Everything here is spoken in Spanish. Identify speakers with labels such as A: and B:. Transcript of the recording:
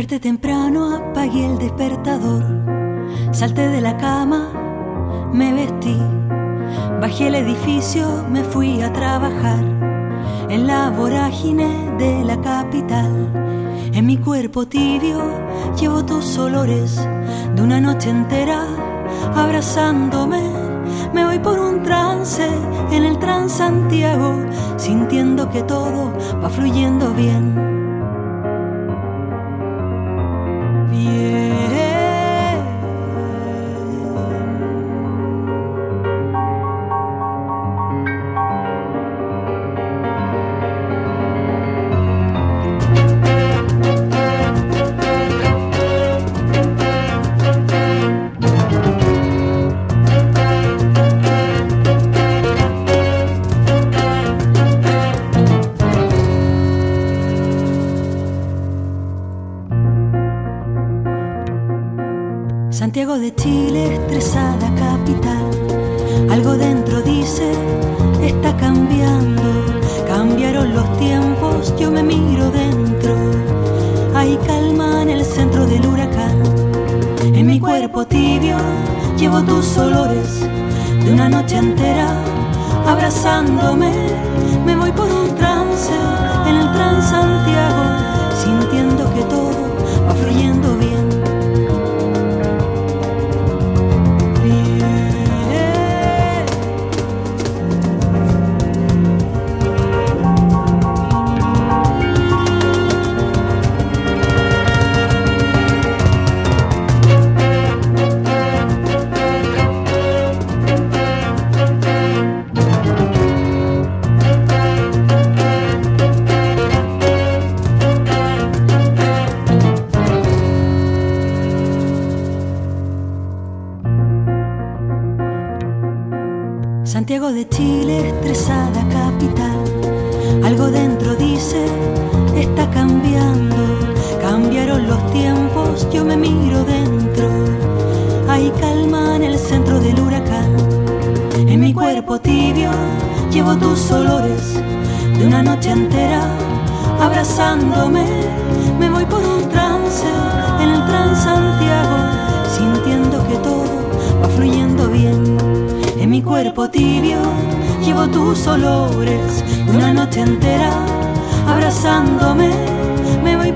A: Desperté temprano, apagué el despertador. Salté de la cama, me vestí. Bajé el edificio, me fui a trabajar. En la vorágine de la capital. En mi cuerpo tibio llevo tus olores de una noche entera abrazándome. Me voy por un trance en el Transantiago, sintiendo que todo va fluyendo bien. Santiago de Chile, estresada capital. Algo dentro dice, está cambiando. Cambiaron los tiempos, yo me miro dentro. Hay calma en el centro del huracán. En mi cuerpo tibio llevo tus olores de una noche entera abrazándome. Me voy por un Santiago de Chile, estresada capital. Algo dentro dice, está cambiando. Cambiaron los tiempos, yo me miro dentro. Hay calma en el centro del huracán. En mi cuerpo tibio llevo tus olores de una noche entera abrazándome. Me voy por un trance en el Transantiago, mi cuerpo tibio, llevo tus olores una noche entera abrazándome, me voy